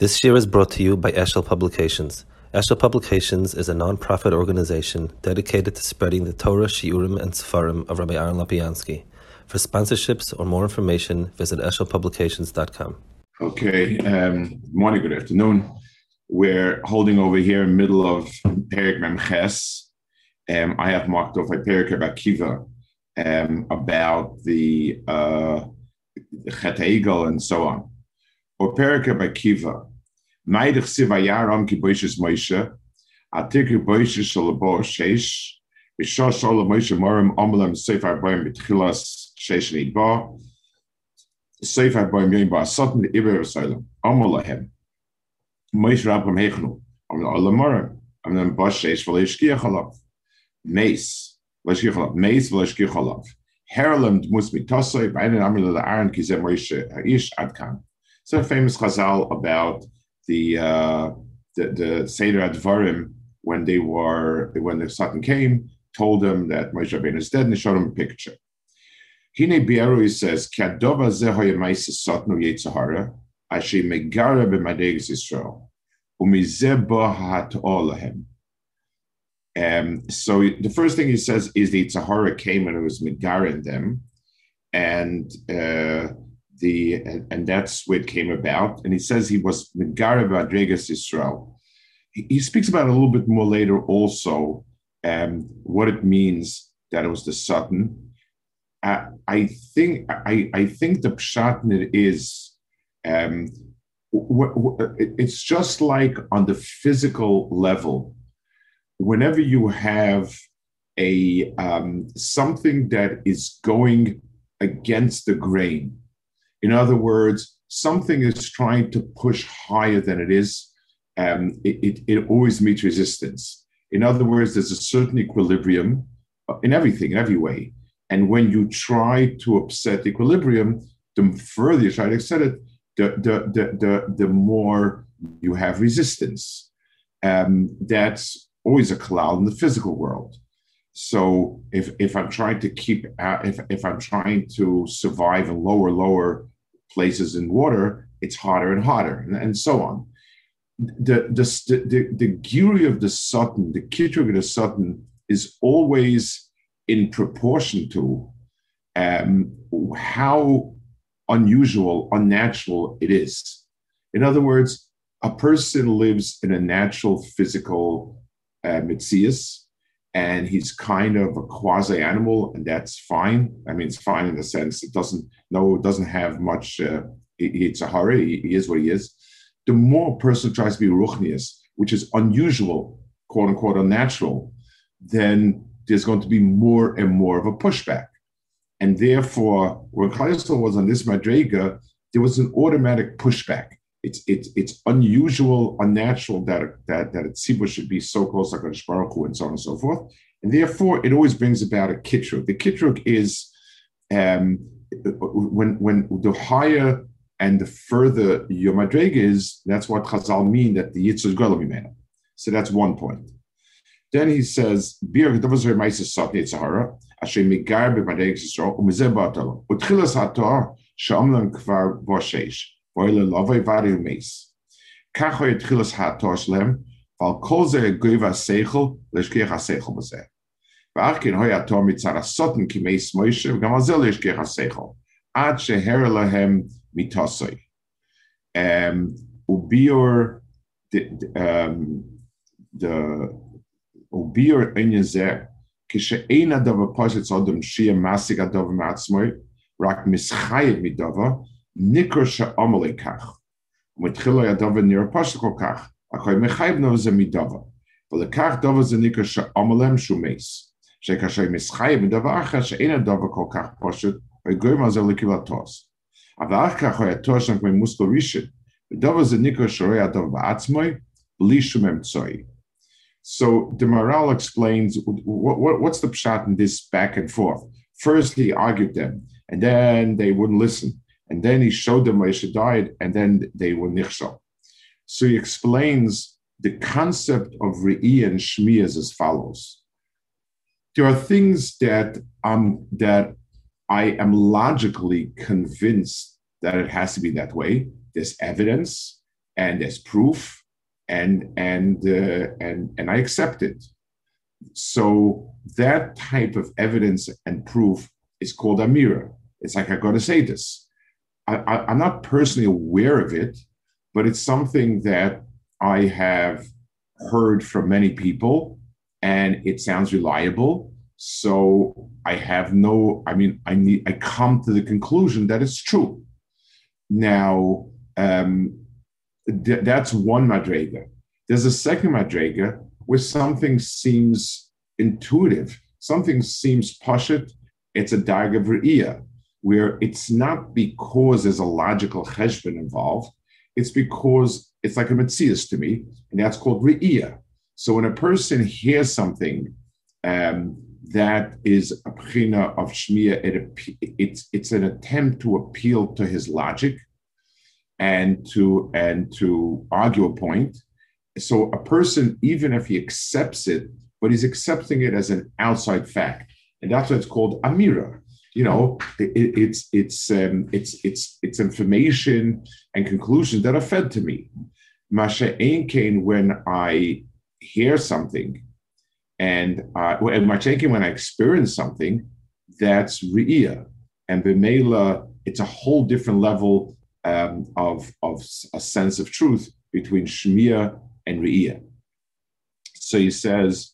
This year is brought to you by Eshel Publications. Eshel Publications is a non-profit organization dedicated to spreading the Torah, Shiurim, and Sefarim of Rabbi Aaron Lapiansky. For sponsorships or more information, visit eshelpublications.com. Okay, um, morning, good afternoon. We're holding over here in the middle of Perik Memches. Um, I have marked off a Perik about Kiva um, about the uh, Chet and so on. Or Perik about Kiva. Meidich Sivayaram ki boishes Moshe, Atik boishes shalabo sheish, Bishah shalom Moshe morim omelam sefer boim betchilas sheish nidba, sefer boim yoim ba satan iber salem, omelahem. Moshe rabam hechnu, omel olam morim, omel ba sheish v'leishkiach alav. Mace, v'leishkiach alav, mace v'leishkiach alav. Herlem mus mitosoi, beinen amel la Aaron kizem Moshe ha'ish adkan. It's a famous chazal about the uh, the, the Seder Advarim when they were when the Satan came, told them that Moshe Rabbeinu is dead, and they showed him a picture. Hine Bierui says, "Kadova zehoye ma'isa Satnu Yitzhara, ashe megara b'madegas Yisrael, umizeh bo ha'atol um, so the first thing he says is the Tzahara came and it was Megar in them, and uh, the and, and, that's where it came about. And he says he was Megareb Adregas Israel. He, speaks about it a little bit more later also um, what it means that it was the Sutton. I, think I, I think the pshatnit is um, it's just like on the physical level. Whenever you have a um, something that is going against the grain, in other words, something is trying to push higher than it is. Um, it, it, it always meets resistance. In other words, there's a certain equilibrium in everything, in every way. And when you try to upset equilibrium, the further you try to upset it, the, the, the, the, the more you have resistance. Um, that's always a cloud in the physical world. So if, if I'm trying to keep, uh, if, if I'm trying to survive in lower, lower places in water, it's hotter and hotter, and, and so on. The, the, the, the Giri of the Sutton, the Kitrug of the Sutton, is always in proportion to um, how unusual, unnatural it is. In other words, a person lives in a natural physical uh, mitzias, and he's kind of a quasi animal, and that's fine. I mean, it's fine in the sense it doesn't no, it doesn't have much. Uh, it's a hurry. He, is what he is. The more a person tries to be ruchnius, which is unusual, quote unquote, unnatural, then there's going to be more and more of a pushback. And therefore, when Kleisel was on this Madrega, there was an automatic pushback. It's, it's, it's unusual, unnatural that, that, that a tzibur should be so close like a Baruch Hu and so on and so forth. And therefore, it always brings about a kitruk. The kitruk is um, when, when the higher and the further your madrega is, that's what Chazal mean that the yitzur is So that's one point. Then he says, "Bir davazur ma'aser sat yitzhara asher migar b'madrega yisrael umizeh ba'atalo utchilas hator she'amlam kvar b'sheish Oile lovei vari umeis. Kacho et chilas hator shlem, val kol ze goiva seichel, leshkech ha-seichel b'zeh. ואך כן הוי התור מצד הסוטן כמייס מוישה, וגם על זה לא ישכח השכל, עד שהרע להם מתוסוי. וביור, וביור עניין זה, כשאין הדבר פושט אדם שיהיה משיג הדבר מעצמוי, רק מסחייב מדבר, nikr she'amalei Mit Mitchila yadava nir apashtikol kach. Akoy mechayv nov ze midava. ולכך דובר זה נקרא שעמלם שומס, שכאשר מסחי בדבר אחר שאין הדובר כל כך פשוט, a על זה לקבלתוס. אבל אחר כך הוא התואר שם כמו מוסקל ראשון, ודובר זה So the Maharal explains what, what, what's the pshat in this back and forth. First, he argued them, and then they wouldn't listen. And then he showed them Moshe died, and then they were nichshal. So he explains the concept of re'i and shmi as as follows. There are things that um that I am logically convinced that it has to be that way. There's evidence, and there's proof, and and uh, and and I accept it. So that type of evidence and proof is called amira. It's like I got to say this. I, I'm not personally aware of it, but it's something that I have heard from many people, and it sounds reliable. So I have no. I mean, I need. I come to the conclusion that it's true. Now, um, th- that's one madrega. There's a second madrega where something seems intuitive, something seems pashit. It's a dag of where it's not because there's a logical cheshbon involved. It's because it's like a mitzias to me, and that's called re'iyah. So when a person hears something um, that is a prina of shmiya, it, it's it's an attempt to appeal to his logic and to and to argue a point. So a person, even if he accepts it, but he's accepting it as an outside fact, and that's what it's called amira. You know, it, it's it's um, it's it's it's information and conclusions that are fed to me. Masha when I hear something, and uh, when I experience something, that's Ri'iyah. And Bimela, it's a whole different level um, of, of a sense of truth between Shmiya and Re'iyah. So he says,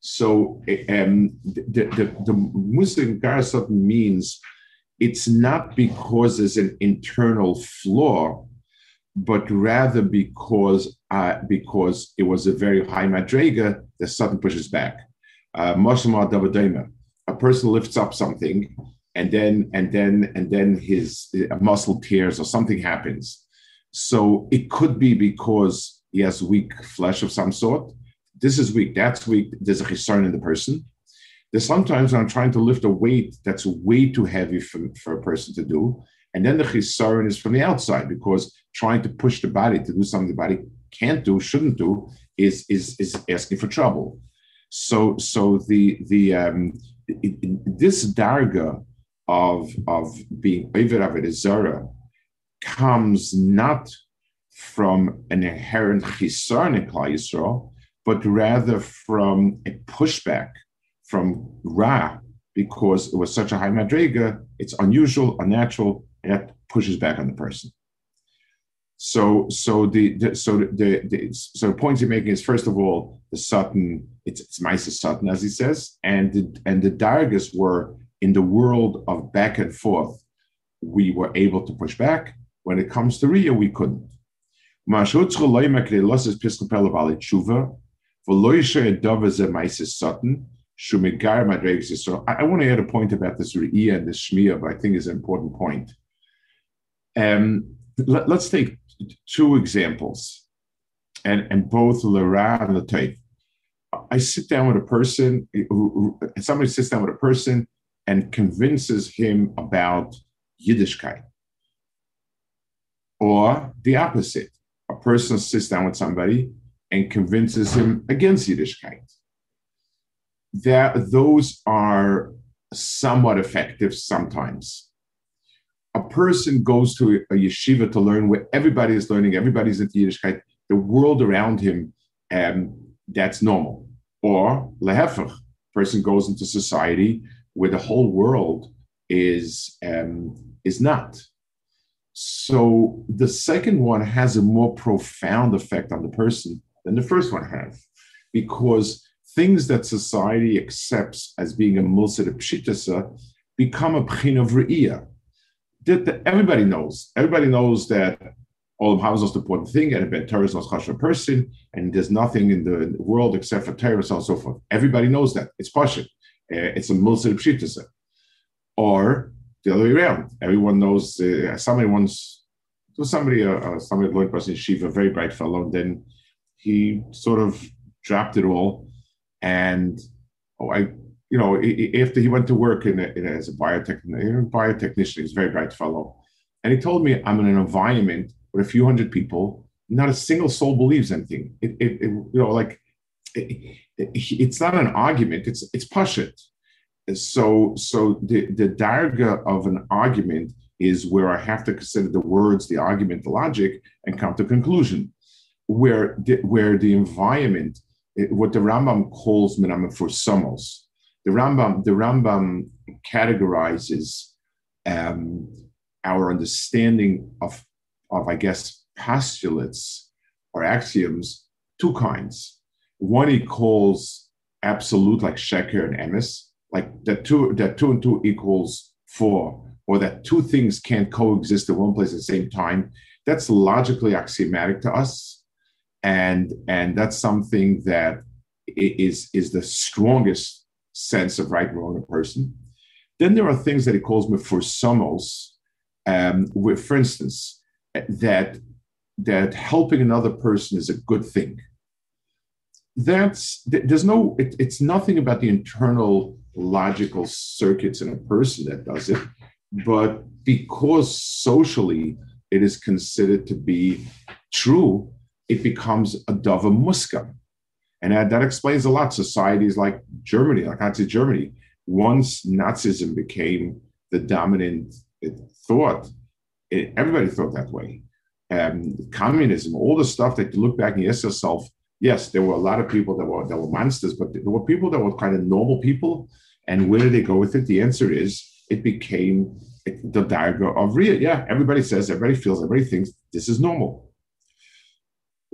So um, the, the, the Muslim Garasat means it's not because there's an internal flaw, but rather because uh, because it was a very high madrega, the sudden pushes back. Uh, a person lifts up something and then and then and then his muscle tears or something happens. So it could be because he has weak flesh of some sort. This is weak. That's weak. There's a concern in the person. There's sometimes I'm trying to lift a weight that's way too heavy for, for a person to do. And then the chisaron is from the outside because trying to push the body to do something the body can't do, shouldn't do, is is is asking for trouble. So so the the um, this darga of, of being Ovid Avodah comes not from an inherent chisar in Yisrael, but rather from a pushback from Ra, because it was such a high madrega, it's unusual, unnatural, and that pushes back on the person. So, so the, the so the, the so the point you're making is first of all the Sutton, it's it's Mises Sutton as he says, and the, and the Dargas were in the world of back and forth, we were able to push back. When it comes to Ria, we couldn't. I, want to add a point about this Ria and this Shmiya, but I think it's an important point. Um, let, us take two examples, and, and both Lara and Taif. I sit down with a person, somebody sits down with a person and convinces him about Yiddishkeit. Or the opposite, a person sits down with somebody and convinces him against Yiddishkeit. That, those are somewhat effective sometimes. A person goes to a yeshiva to learn where everybody is learning, everybody's into Yiddishkeit, the world around him, um, that's normal. Or lehefach, person goes into society where the whole world is um, is not. So the second one has a more profound effect on the person than the first one has, because things that society accepts as being a mulsid pshitasa become a pchin of re'iyah. That everybody knows. Everybody knows that all of Hav's most important thing, and a Ben Torah is not a person, and there's nothing in the world except for Torah, and so forth. Everybody knows that. It's Pasha. Uh, it's a Mulsir Pshitasa. Or the other way around. Everyone knows, uh, somebody once, so somebody, uh, uh somebody learned person in Shiva, a very bright fellow, and then he sort of dropped it all And oh, I, you know, after he went to work in, a, in a, as a biotech, biotechnician, he's a very bright fellow. And he told me, I'm in an environment with a few hundred people, not a single soul believes anything. It, it, it you know, like, it, it's not an argument, it's, it's pashut. So, so the, the darga of an argument is where I have to consider the words, the argument, the logic, and come to conclusion. Where the, where the environment, what the Rambam calls minam for summos, the Rambam the Rambam categorizes um, our understanding of of I guess postulates or axioms two kinds. One he calls absolute, like Sheker and Emes, like that two that two and two equals four or that two things can't coexist in one place at the same time, that's logically axiomatic to us. And, and that's something that is, is the strongest sense of right wrong in a person. Then there are things that he calls mefursamos, um, with, for instance, that that helping another person is a good thing. That's there's no it, it's nothing about the internal logical circuits in a person that does it but because socially it is considered to be true, it becomes a dove dava muska. And that, that explains a lot. Societies like Germany, like Nazi Germany, once Nazism became the dominant thought, it, everybody thought that way. Um, communism, all the stuff that you look back and you ask yourself, yes, there were a lot of people that were that were monsters, but there were people that were kind of normal people. And where did they go with it? The answer is it became the diagram of Ria. Yeah, everybody says, everybody feels, everybody thinks this is normal.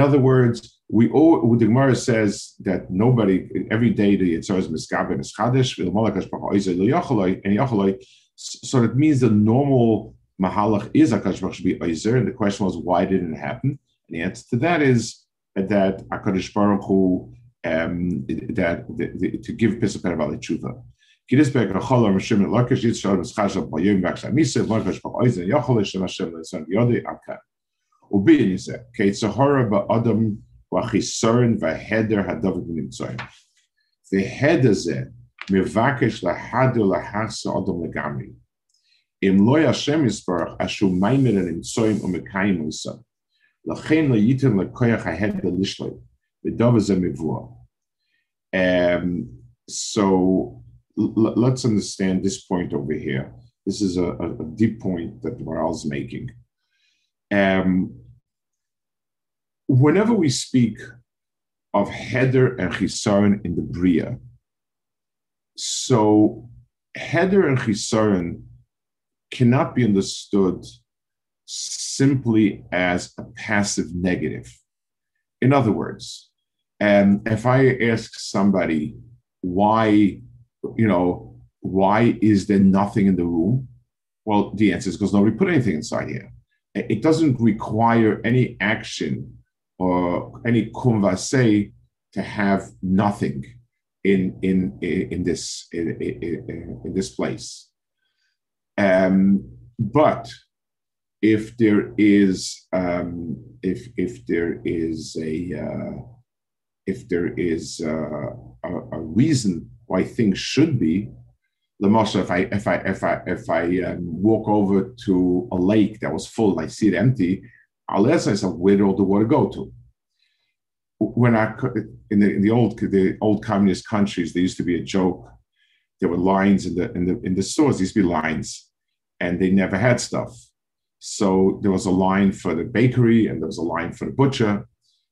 other words, we all the Gemara says that nobody every day the Yitzhar is miskabe and and So it means the normal mahalach is Akash Baruch should be oizer, and the question was why didn't it happen? And the answer to that is that Akadosh Baruch Hu um, that, that, to give Pesach the tshuva. Okay, so Adam The Adam Legami. In Loya Shemisberg, as you mimed an insoim or Mikaim and son, Lachin la Yitin la Koyach ahead the Lishloy, the Dovaz and So let's understand this point over here. This is a, a deep point that Maharal's making. Um, whenever we speak of Heder and Chisaron in the Bria, so Heder and Chisaron cannot be understood simply as a passive negative. In other words, and if I ask somebody why you know, why is there nothing in the room? Well, the answer is because nobody put anything inside here. It doesn't require any action or any converse to have nothing in in in this in, in, in this place. Um, but if there is um, if if there is a uh, if there is uh, a, a reason why things should be. Lamosha, if I if I if I if I um, walk over to a lake that was full, I see it empty, I'll ask myself, where did all the water go to? When I in the, in the old the old communist countries, there used to be a joke. There were lines in the in the in the stores. There used to be lines, and they never had stuff. So there was a line for the bakery, and there was a line for the butcher.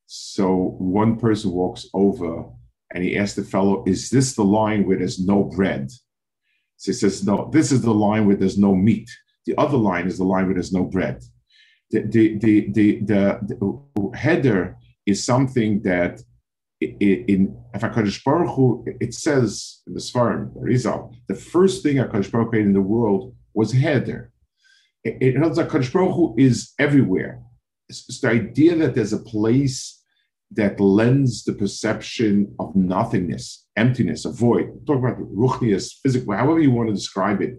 So one person walks over and he asked the fellow, Is this the line where there's no bread? So he says, No, this is the line where there's no meat. The other line is the line where there's no bread. The, the, the, the, the, the header is something that in HaKadosh Baruch Hu, it says in the Svarim, the Rizal, the first thing HaKadosh Baruch Hu created in the world was header. It knows that HaKadosh Baruch Hu is everywhere. It's the idea that there's a place that lends the perception of nothingness, emptiness, a void. Talk about ruchnius, physical, however you want to describe it.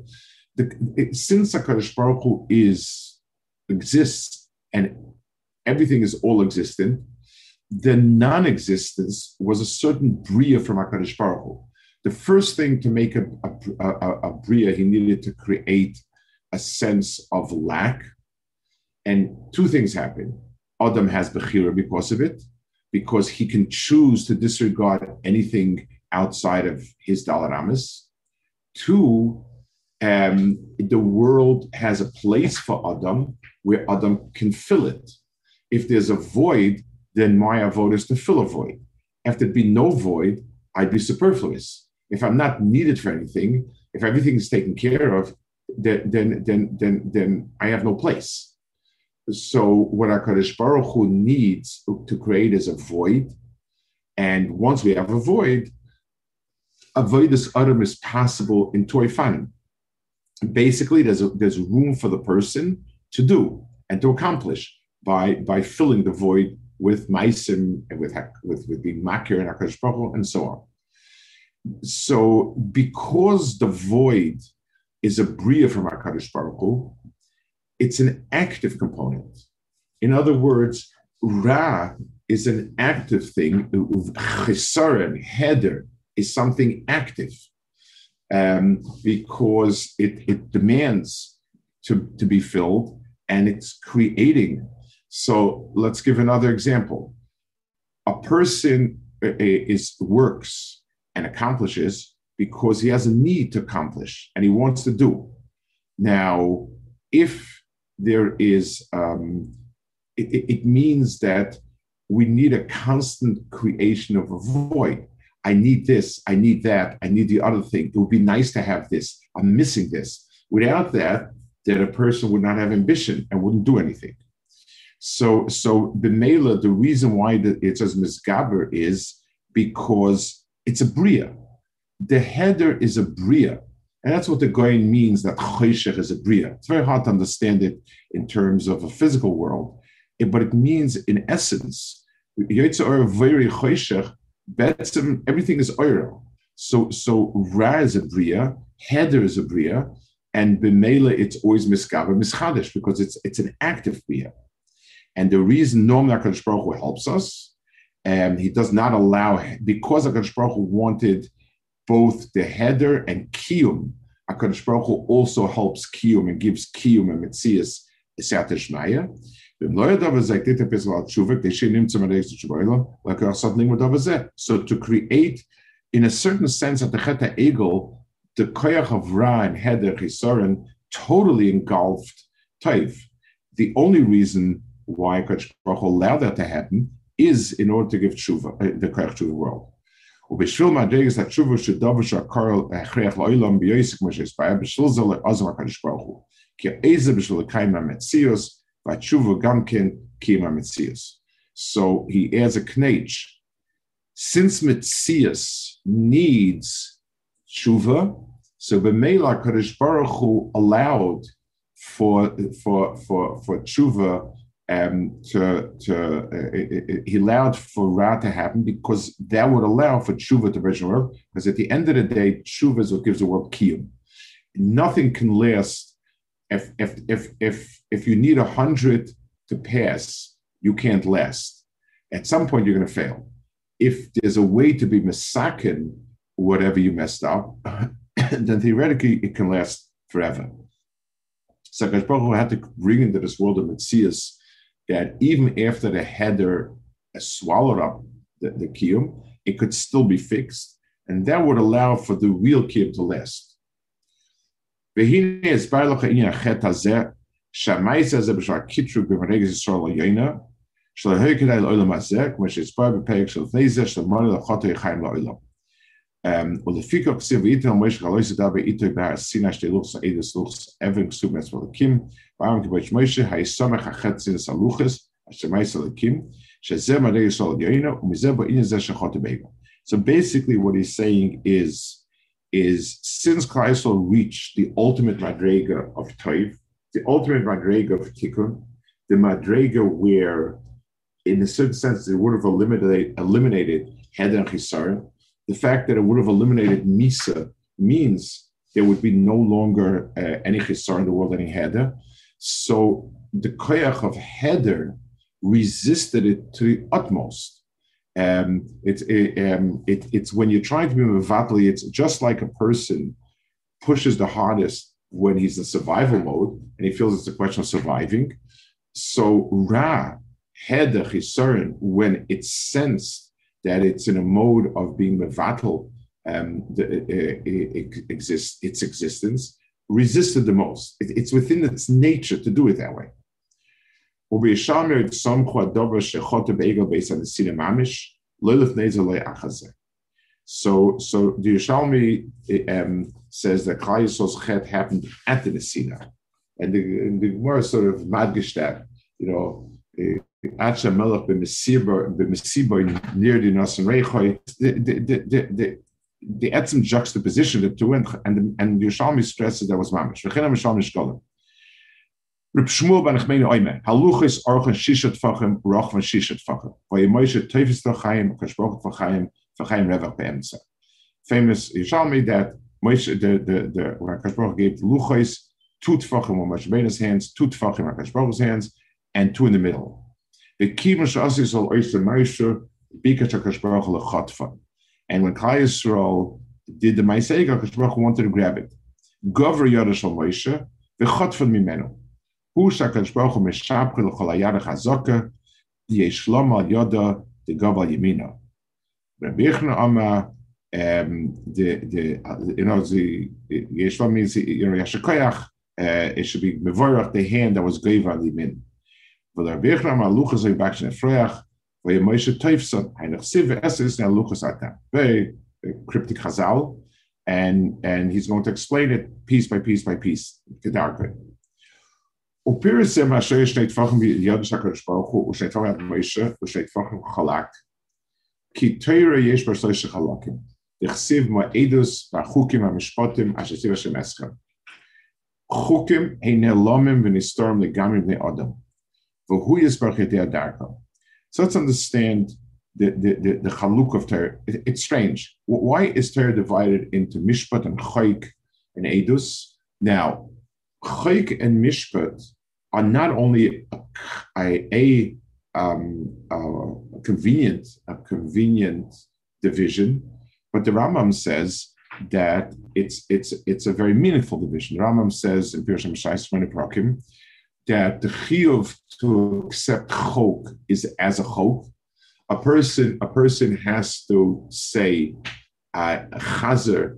The, it since HaKadosh Baruch Hu is, exists and everything is all existent, the non-existence was a certain bria from Hakadosh Baruch Hu. The first thing to make a, a, a, a bria, he needed to create a sense of lack, and two things happen. Adam has bechira because of it, because he can choose to disregard anything outside of his dalaramas. Two, um, the world has a place for Adam where Adam can fill it. If there's a void, then my avoid is to fill a void. If there'd be no void, I'd be superfluous. If I'm not needed for anything, if everything is taken care of, then then then then, then I have no place. So what Hakadosh Baruch Hu needs to create is a void, and once we have a void, a void this adam is possible in Toifanim. Basically, there's a, there's room for the person to do and to accomplish by by filling the void with Maisim and with, with, with being Makir and Hakadosh Baruch Hu and so on. So, because the void is a bria from Hakadosh Baruch Hu, it's an active component. In other words, Ra is an active thing. Chisaron, header, is something active um, because it, it demands to, to be filled and it's creating so let's give another example. A person uh, uh, is works and accomplishes because he has a need to accomplish and he wants to do. Now, if there is, um, it, it means that we need a constant creation of a void. I need this, I need that, I need the other thing. It would be nice to have this. I'm missing this. Without that, that a person would not have ambition and wouldn't do anything. So, so the Mela, the reason why the, it says misgaber is because it's a bria. The header is a bria. And that's what the Goyen means that choshech is a bria. It's very hard to understand it in terms of a physical world, but it means in essence, very everything is oiro. So, so ra is a bria, header is a bria, and b'mela it's always miskaber mischadesh because it's it's an active bria. And the reason normally HaKadosh helps us, um, he does not allow, because HaKadosh wanted both the header and kiyum, HaKadosh Baruch Hu also helps kiyum and gives kiyum and mitzias Esat. So to create, in a certain sense, at the Cheta Egel, the koyach of Ra and Heder Chisoren totally engulfed Taif. The only reason why Kodesh Baruch allowed that to happen is in order to give tshuva, uh, the Kodesh tshuva world. ובשביל מדרגס התשובה שדבר שהקורא הכרח לעולם ביוסק כמו שהספיה, בשביל זה לעזם הקדוש ברוך הוא. כי איזה בשביל לקיים המציאוס, והתשובה גם כן קיים המציאוס. So he adds a knage. Since Metzias needs tshuva, so B'meila Kadosh Baruch Hu allowed for for for for tshuva um, to, to uh, he allowed for Ra to happen because that would allow for tshuva to the world. Because at the end of the day, tshuva is what gives the world kiyum. Nothing can last if if if if if you need a hundred to pass, you can't last. At some point, you're going to fail. If there's a way to be misakin whatever you messed up, then theoretically it can last forever. So Baruch had to bring into this world of Metzias that even after the header swallowed up the, the kiyum, it could still be fixed, and that would allow for the real kiyum to last. Um, und ich füge auf sie, wie Ito, Moish, Chaloise, da bei Ito, bei Sina, Steluchs, Eides, Luchs, Evan, Ksub, Metz, Malakim, Baram, Kibosh, Moish, Hai, Somach, Achet, the Aluches, Asher, Mais, Alakim, Shazem, Adei, Sol, Yoino, Umizem, Bo, Ine, Zeh, Shachot, Bego. So basically what he's saying is, is since Klaisel reached the ultimate Madrega of Toiv, the ultimate Madrega of Tikkun, the Madrega where, in a certain sense, they would have eliminated, eliminated Heder and Chisarim, the fact that it would have eliminated Misa means there would be no longer uh, any Chisar in the world, any Heder. So the koyach of Heder resisted it to the utmost. Um, it's it, um, it, it's when you're trying to be mevatli, it's just like a person pushes the hardest when he's in survival mode and he feels it's a question of surviving. So Ra had the when it sensed that it's in a mode of being mevatel, um, the, it, exists, its existence, resisted the most. It, it's within its nature to do it that way. So, so the Yerushalmi um, says that Klai chet happened at the Nesina. And the, and the more sort of madgish that, you know, Melech b'mesiba near the the, the, etzim juxtaposition the two, and, and, and Yerushalmi stresses that was mamish. V'chinam Yerushalmi shkolim. Reb Shmuel ben Oime, Shishat Fachem, Shishat Fachem. Revach. Famous Yerushalmi that Moshe, the, the, the, when HaKadosh gave Luchis, two Tfachim on Moshe Rabeinu's hands, two Tfachim on HaKadosh hands, and two in the middle. And when Klai Yisrael did the Maisega, Kashbach wanted to grab it. Govr Yarashal Moshe, the chotfan mimenu. Hu shakashbach mishapke l'cholayar chazoka, yeshlom al yoda The gov al yemina. Rabbi Yechna Amma, um, the, the, you know, the, yeshlom means, you know, yashikoyach, uh, it should be mevorach, the hand that was gave on. Weil der Bechler mal Luchas in Bakschen Efreach, weil ihr Moshe Teufson, Heinrich Sive, es ist der Luchas Atam. Very cryptic Chazal, and, and he's going to explain it piece by piece by piece, gedarke. Upirisem asher steht fachen wie Yadish HaKadosh Baruch Hu, steht fachen at Moshe, steht fachen Chalak. Ki teire yesh bar soy shechalakim. Dichsiv ma'edus ba'chukim ha'mishpotim asher siv Hashem eschem. Chukim heine lomim v'nistorim legamim b'nei Adam. So let's understand the, the, the, the of Torah. It, it's strange. Why is Torah divided into Mishpat and Chayk and Edus? Now, Chayk and Mishpat are not only a, a, um, a convenient a convenient division, but the Rambam says that it's it's it's a very meaningful division. The Rambam says in Pirush Prakim that the chiyuv to accept chok is as a chok. A person a person has to say uh, chazer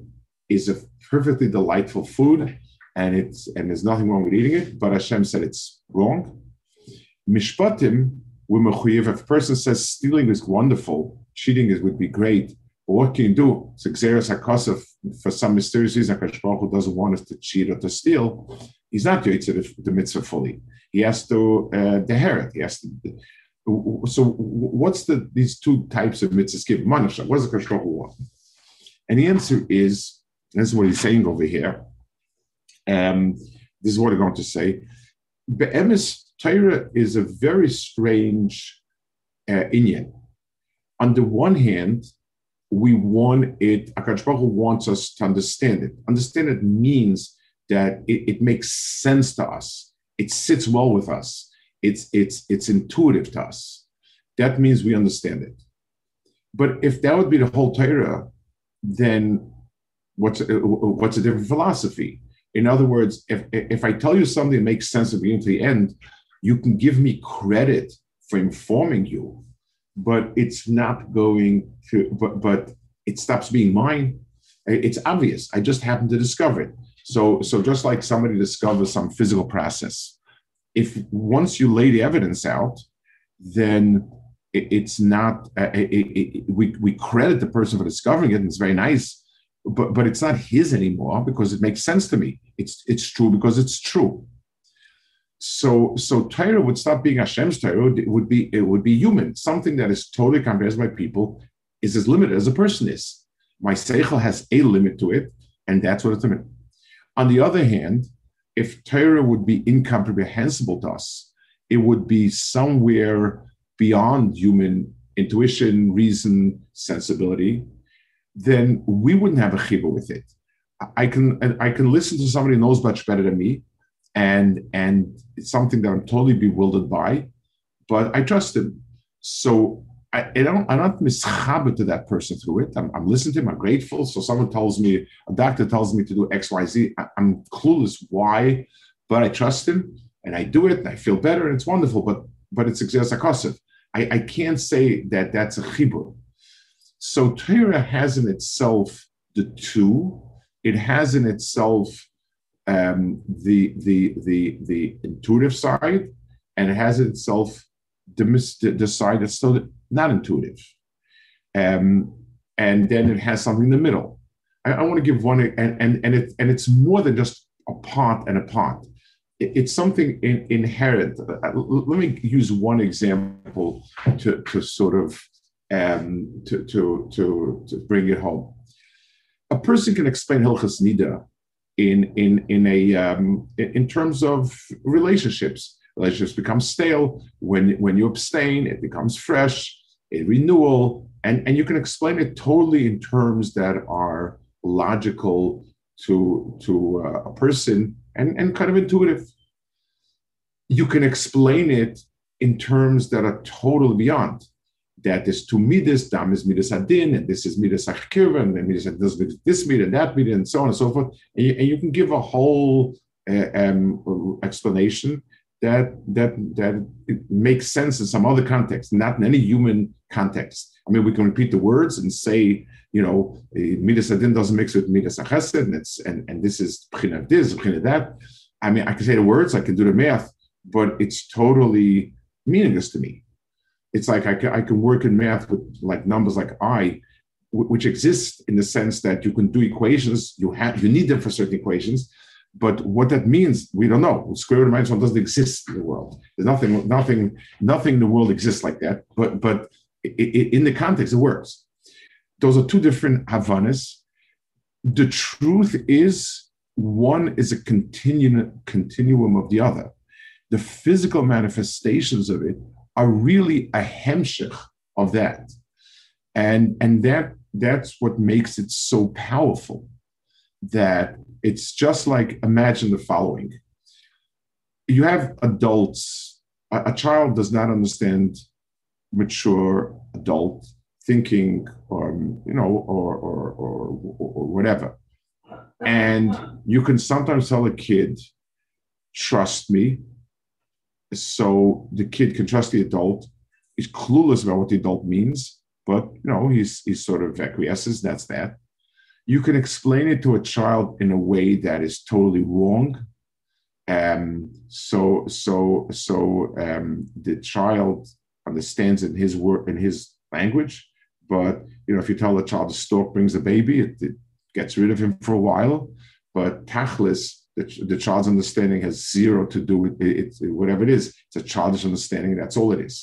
is a perfectly delightful food and it's and there's nothing wrong with eating it, but Hashem said it's wrong. Mishpatim, if a person says stealing is wonderful, cheating is would be great, what can you do? It's exeris hakosef for some mysterious reason. Hakadosh who doesn't want us to cheat or to steal. He's not to the, the mitzvah fully. He has to uh, deherit. He has to. So what's the these two types of mitzvahs give? Manasha. What does the Hakadosh want? And the answer is, this is what he's saying over here um, this is what I'm going to say. Be'emes Torah is a very strange uh, Inyan. On the one hand, we want it, Akash Baruch wants us to understand it. Understand it means that it, it, makes sense to us. It sits well with us. It's, it's, it's intuitive to us. That means we understand it. But if that would be the whole Torah, then what's, what's a different philosophy? In other words, if, if I tell you something that makes sense at the beginning to the end, you can give me credit for informing you, but it's not going to, but, but it stops being mine. It's obvious. I just happen to discover it. So, so just like somebody discovers some physical process, if once you lay the evidence out, then it, it's not, uh, it, it, we, we credit the person for discovering it, and it's very nice but but it's not his anymore because it makes sense to me. It's it's true because it's true. So so Torah would stop being Hashem's Torah. It would be it would be human. Something that is totally comprehended by people is as limited as a person is. My seichel has a limit to it, and that's what it's limited. On the other hand, if Torah would be incomprehensible to us, it would be somewhere beyond human intuition, reason, sensibility. Then we wouldn't have a chibur with it. I can I can listen to somebody who knows much better than me, and and it's something that I'm totally bewildered by, but I trust him. So I, I don't I'm not mischaber to that person through it. I'm, I'm, listening to him. I'm grateful. So someone tells me a doctor tells me to do X Y Z. I, I'm clueless why, but I trust him and I do it and I feel better and it's wonderful. But but it's exercise I, I can't say that that's a chibur. So Torah has in itself the two. It has in itself um, the, the, the, the intuitive side, and it has itself the, the side that's still not intuitive. Um, and then it has something in the middle. I, I want to give one, and, and, and, it, and it's more than just a part and a part. It, it's something in, inherent. Uh, let me use one example to, to sort of um, to, to, to, to bring it home. A person can explain Hilchas Nida in in in a um, in terms of relationships. Relationships become stale when when you abstain. It becomes fresh, a renewal, and and you can explain it totally in terms that are logical to to uh, a person and and kind of intuitive. You can explain it in terms that are totally beyond that is two midas, dam is midas adin, and this is midas achkirva, and midas does this midah and that midah, and so on and so forth. And you, and you can give a whole uh, um, explanation that that that makes sense in some other context, not in any human context. I mean, we can repeat the words and say, you know, eh, midas adin doesn't mix with midas achesed, and it's and and this is pchina this, pchina that. I mean, I can say the words, I can do the math, but it's totally meaningless to me it's like I can, I can work in math with like numbers like i which exist in the sense that you can do equations you have you need them for certain equations but what that means we don't know. Square root of minus one doesn't exist in the world. There's nothing nothing nothing in the world exists like that but but in the context it works. Those are two different havanas. The truth is one is a continuum continuum of the other. The physical manifestations of it are really a hemshich of that. And, and that that's what makes it so powerful that it's just like imagine the following you have adults a, a child does not understand mature adult thinking or you know or, or or or whatever and you can sometimes tell a kid trust me so the kid can trust the adult. He's clueless about what the adult means, but you know he's he's sort of acquiesces. That's that. You can explain it to a child in a way that is totally wrong. Um, so so so um, the child understands in his word in his language, but you know if you tell the child the stork brings a baby, it, it gets rid of him for a while. But tachlis, the, the child's understanding has zero to do with it, it, whatever it is. It's a childish understanding. That's all it is.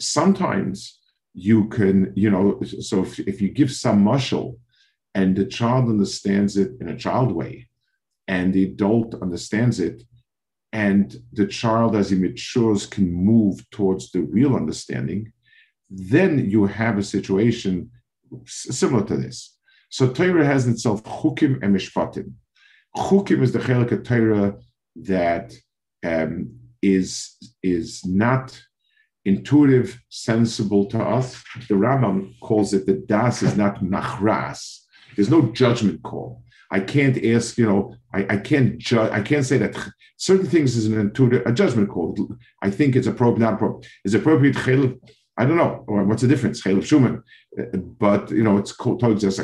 Sometimes you can, you know, so if, if you give some muscle and the child understands it in a child way, and the adult understands it, and the child, as he matures, can move towards the real understanding, then you have a situation similar to this. So Torah has in itself chukim and mishpatim. Chukim is the chelik Torah that um, is is not intuitive, sensible to us. The Rambam calls it the das is not machras. There's no judgment call. I can't ask, you know, I, I can't judge. I can't say that certain things is an intuitive a judgment call. I think it's appropriate, not appropriate. Is appropriate chelik? I don't know. Or what's the difference? Chelik Schumann. But you know, it's called There's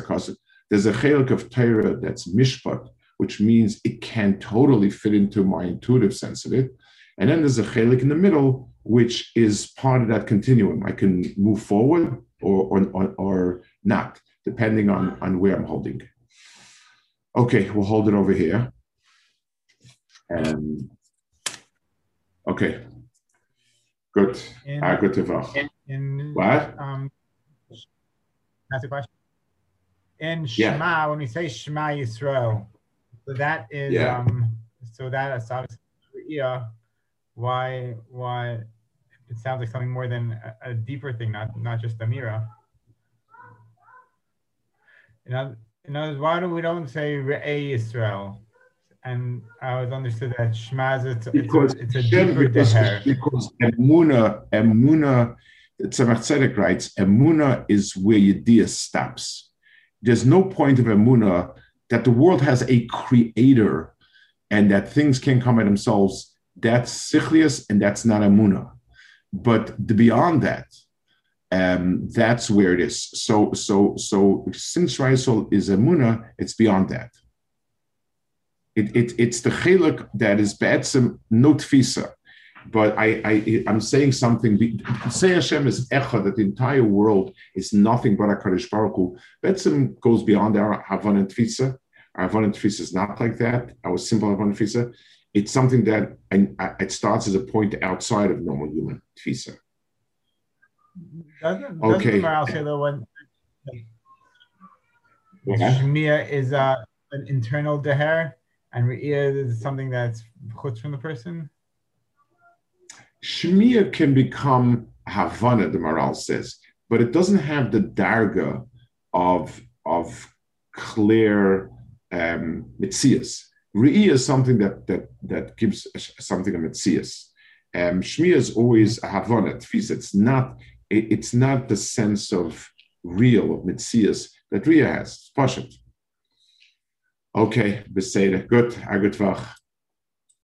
a chelik of Torah that's mishpat, which means it can totally fit into my intuitive sense of it. And then there's a chelik in the middle, which is part of that continuum. I can move forward or, or, or, not, depending on, on where I'm holding. Okay, we'll hold it over here. And Okay. Good. In, ah, good in, in, what? Um, that's a question. In Shema, yeah. when we say Shema Yisrael, so that is yeah. um, so that is yeah. Why why it sounds like something more than a, a deeper thing, not not just Amira. In other, in other words, why do we don't say Re'ei Yisrael? And I was understood that Shema is it's, because it's, a, it's a deeper because, because Emuna, Emuna, Tzemach Tzedek writes, Emuna is where Yediyah stops. There's no point of Emuna that the world has a creator and that things can come by themselves. That's Sichlius and that's not Emuna. But beyond that, um, that's where it is. So, so, so since Raisol is Emuna, it's beyond that. It, it, it's the chiluk that is be'etzim no tfisa. But I, I, I'm saying something. Say Hashem is echa that the entire world is nothing but a Kadosh Baruch Hu. Be'etzim goes beyond our Havon and tfisa. Our Havon and tfisa is not like that. Our simple Havon and tfisa. It's something that and it starts as a point outside of normal human tfisa. Doesn't, okay. Doesn't say though when yeah. Is uh, an internal deher and Re'iyah is something that's chutz from the person? Shmiya can become Havana, the Maharal says, but it doesn't have the darga of, of clear um, mitzias. Re'iyah is something that, that, that gives something a mitzias. Um, Shmiya is always a Havana, it's not it, it's not the sense of real, of Mitzias that Re'iyah has. It's Pashat. Okay, Beseda. Good. A good Vach.